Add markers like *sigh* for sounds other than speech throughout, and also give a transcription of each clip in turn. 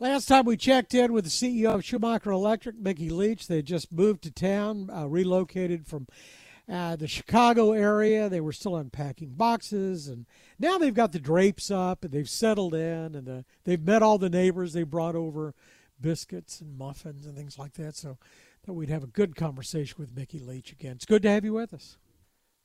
Last time we checked in with the CEO of Schumacher Electric, Mickey Leach, they just moved to town, uh, relocated from uh, the Chicago area. They were still unpacking boxes, and now they've got the drapes up and they've settled in, and the, they've met all the neighbors. They brought over biscuits and muffins and things like that. So that we'd have a good conversation with Mickey Leach again. It's good to have you with us.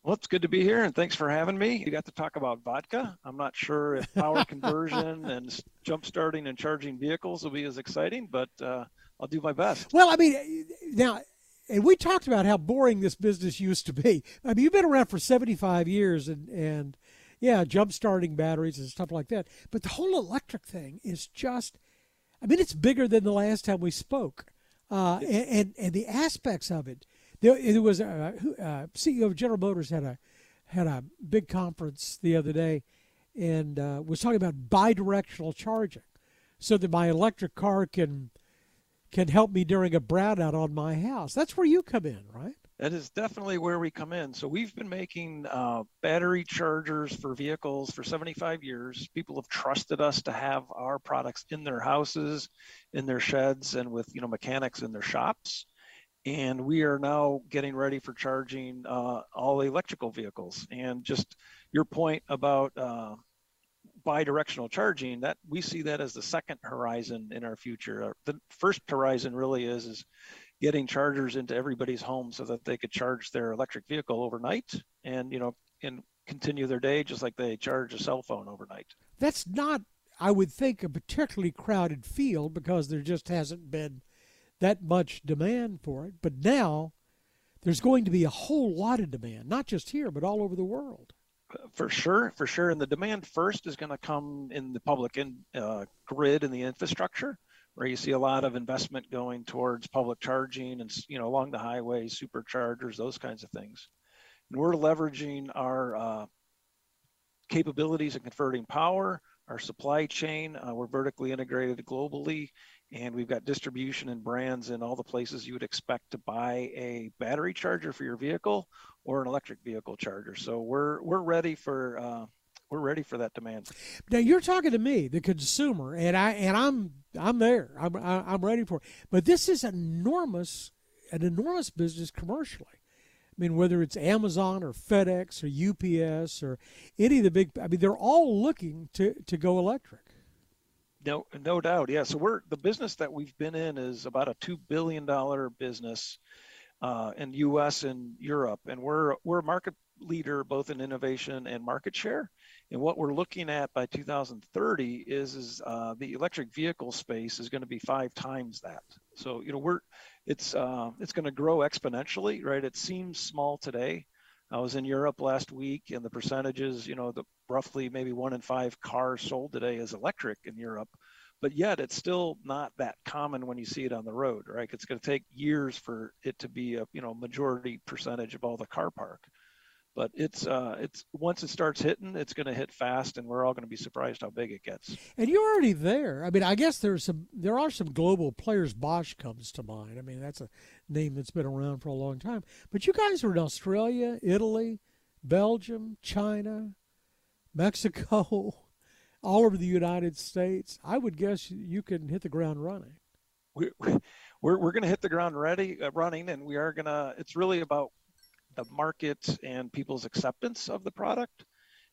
Well, it's good to be here, and thanks for having me. You got to talk about vodka. I'm not sure if power *laughs* conversion and jump starting and charging vehicles will be as exciting, but uh, I'll do my best. Well, I mean, now, and we talked about how boring this business used to be. I mean, you've been around for 75 years, and and yeah, jump starting batteries and stuff like that. But the whole electric thing is just, I mean, it's bigger than the last time we spoke, uh, and, and and the aspects of it there, there was a uh, CEO of General Motors had a had a big conference the other day, and uh, was talking about bidirectional charging, so that my electric car can can help me during a brownout on my house. That's where you come in, right? That is definitely where we come in. So we've been making uh, battery chargers for vehicles for 75 years. People have trusted us to have our products in their houses, in their sheds, and with you know mechanics in their shops and we are now getting ready for charging uh, all electrical vehicles. And just your point about uh, bi-directional charging, that we see that as the second horizon in our future. Uh, the first horizon really is is getting chargers into everybody's home so that they could charge their electric vehicle overnight, and you know, and continue their day just like they charge a cell phone overnight. That's not, I would think, a particularly crowded field because there just hasn't been that much demand for it. But now there's going to be a whole lot of demand, not just here, but all over the world. For sure, for sure. And the demand first is going to come in the public in, uh, grid and the infrastructure, where you see a lot of investment going towards public charging and you know along the highways, superchargers, those kinds of things. And we're leveraging our uh, capabilities in converting power, our supply chain. Uh, we're vertically integrated globally, and we've got distribution and brands in all the places you would expect to buy a battery charger for your vehicle or an electric vehicle charger. So we're we're ready for uh, we're ready for that demand. Now you're talking to me, the consumer, and I and I'm I'm there. I'm I'm ready for it. But this is enormous, an enormous business commercially. I mean, whether it's Amazon or FedEx or UPS or any of the big, I mean, they're all looking to to go electric. No, no doubt. Yeah. So we're the business that we've been in is about a two billion dollar business uh, in U.S. and Europe, and we're we're a market leader both in innovation and market share. And what we're looking at by 2030 is is uh, the electric vehicle space is going to be five times that. So you know we're it's uh, it's going to grow exponentially, right? It seems small today. I was in Europe last week, and the percentages, you know, the roughly maybe one in five cars sold today is electric in Europe, but yet it's still not that common when you see it on the road, right? It's going to take years for it to be a you know majority percentage of all the car park. But it's uh, it's once it starts hitting, it's going to hit fast, and we're all going to be surprised how big it gets. And you're already there. I mean, I guess there's some there are some global players. Bosch comes to mind. I mean, that's a name that's been around for a long time. But you guys are in Australia, Italy, Belgium, China, Mexico, *laughs* all over the United States, I would guess you can hit the ground running. We, *laughs* we're we're going to hit the ground ready uh, running, and we are going to. It's really about the market and people's acceptance of the product,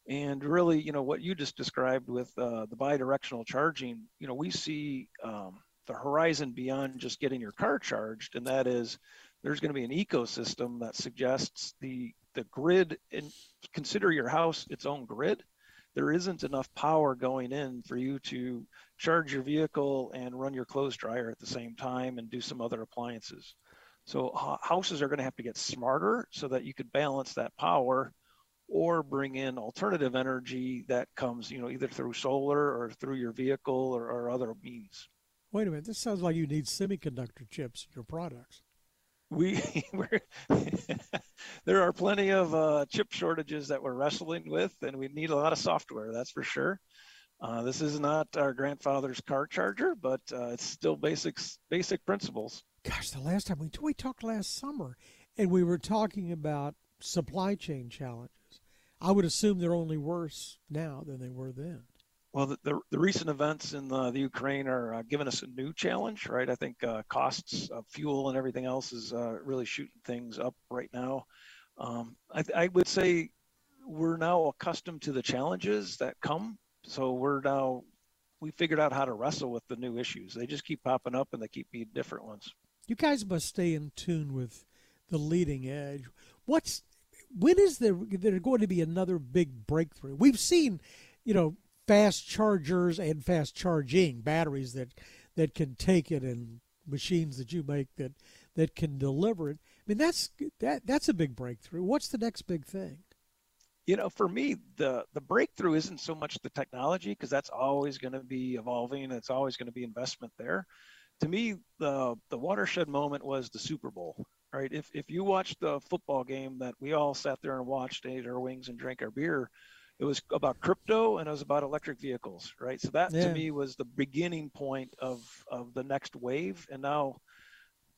and really, you know, what you just described with uh, the bidirectional charging. You know, we see um, the horizon beyond just getting your car charged, and that is there's going to be an ecosystem that suggests the the grid and consider your house its own grid there isn't enough power going in for you to charge your vehicle and run your clothes dryer at the same time and do some other appliances so houses are going to have to get smarter so that you could balance that power or bring in alternative energy that comes you know either through solar or through your vehicle or, or other means wait a minute this sounds like you need semiconductor chips in your products we *laughs* *laughs* there are plenty of uh, chip shortages that we're wrestling with, and we need a lot of software. That's for sure. Uh, this is not our grandfather's car charger, but uh, it's still basics, basic principles. Gosh, the last time we we talked last summer, and we were talking about supply chain challenges. I would assume they're only worse now than they were then. Well, the, the, the, recent events in the, the Ukraine are uh, giving us a new challenge, right? I think uh, costs of fuel and everything else is uh, really shooting things up right now. Um, I, I, would say we're now accustomed to the challenges that come. So we're now, we figured out how to wrestle with the new issues. They just keep popping up and they keep being different ones. You guys must stay in tune with the leading edge. What's, when is there, there going to be another big breakthrough? We've seen, you know, fast chargers and fast charging batteries that that can take it and machines that you make that that can deliver it. I mean that's that that's a big breakthrough. What's the next big thing? You know, for me, the the breakthrough isn't so much the technology because that's always going to be evolving. It's always going to be investment there. To me, the the watershed moment was the Super Bowl. Right? If if you watched the football game that we all sat there and watched, ate our wings and drank our beer, it was about crypto and it was about electric vehicles, right? So that yeah. to me was the beginning point of of the next wave, and now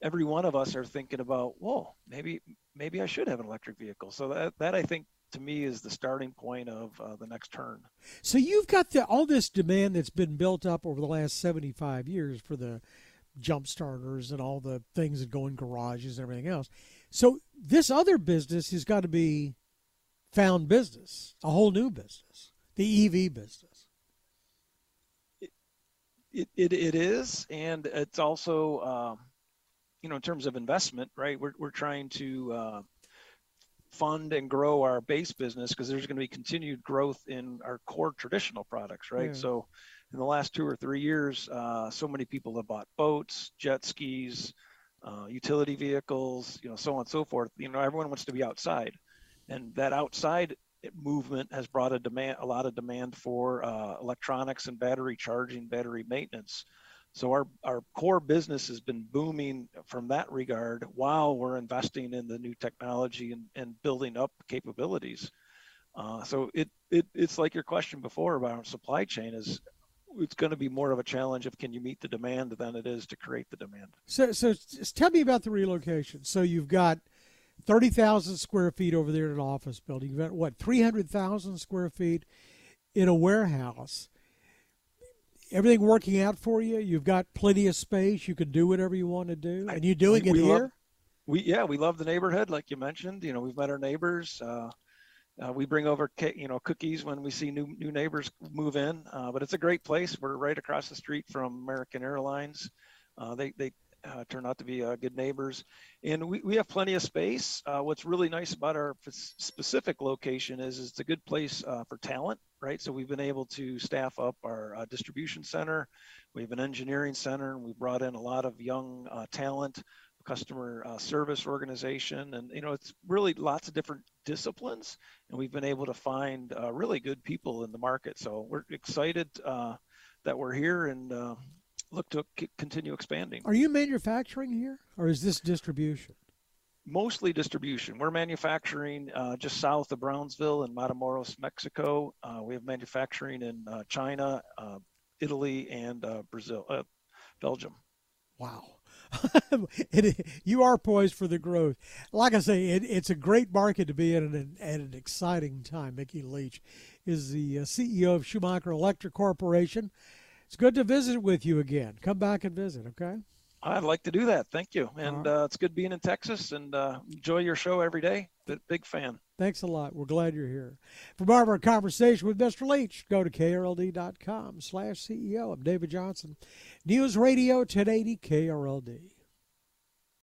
every one of us are thinking about, whoa, maybe maybe I should have an electric vehicle. So that that I think to me is the starting point of uh, the next turn. So you've got the, all this demand that's been built up over the last 75 years for the jump starters and all the things that go in garages and everything else. So this other business has got to be found business, a whole new business, the EV business. It, it, it, it is, and it's also, um, you know, in terms of investment, right? We're, we're trying to uh, fund and grow our base business because there's going to be continued growth in our core traditional products, right? Yeah. So, in the last two or three years, uh, so many people have bought boats, jet skis, uh, utility vehicles, you know, so on and so forth. You know, everyone wants to be outside and that outside movement has brought a demand, a lot of demand for uh, electronics and battery charging, battery maintenance. So our, our core business has been booming from that regard while we're investing in the new technology and, building up capabilities. Uh, so it, it it's like your question before about our supply chain is it's going to be more of a challenge of can you meet the demand than it is to create the demand. So so tell me about the relocation. So you've got 30,000 square feet over there in an office building. You've got what, 300,000 square feet in a warehouse. Everything working out for you. You've got plenty of space. You can do whatever you want to do. And you're doing we, it we here? Love, we yeah, we love the neighborhood, like you mentioned. You know, we've met our neighbors. Uh, uh, we bring over you know cookies when we see new new neighbors move in. Uh, but it's a great place. We're right across the street from American Airlines. Uh, they they uh, turn out to be uh, good neighbors. And we, we have plenty of space. Uh, what's really nice about our specific location is, is it's a good place uh, for talent, right? So we've been able to staff up our uh, distribution center. We have an engineering center, and we brought in a lot of young uh, talent, customer service organization, and you know it's really lots of different disciplines, and we've been able to find really good people in the market. So we're excited that we're here and look to continue expanding. Are you manufacturing here, or is this distribution? Mostly distribution. We're manufacturing uh, just south of Brownsville in Matamoros, Mexico. Uh, we have manufacturing in uh, China, uh, Italy, and uh, Brazil, uh, Belgium. Wow. *laughs* it, you are poised for the growth. Like I say, it, it's a great market to be in and at an exciting time. Mickey Leach is the CEO of Schumacher Electric Corporation. It's good to visit with you again. Come back and visit, okay? I'd like to do that. Thank you. And right. uh, it's good being in Texas and uh, enjoy your show every day. Big fan. Thanks a lot. We're glad you're here. For more of our conversation with Mr. Leach, go to krld.com slash CEO. I'm David Johnson. News Radio 1080 KRLD.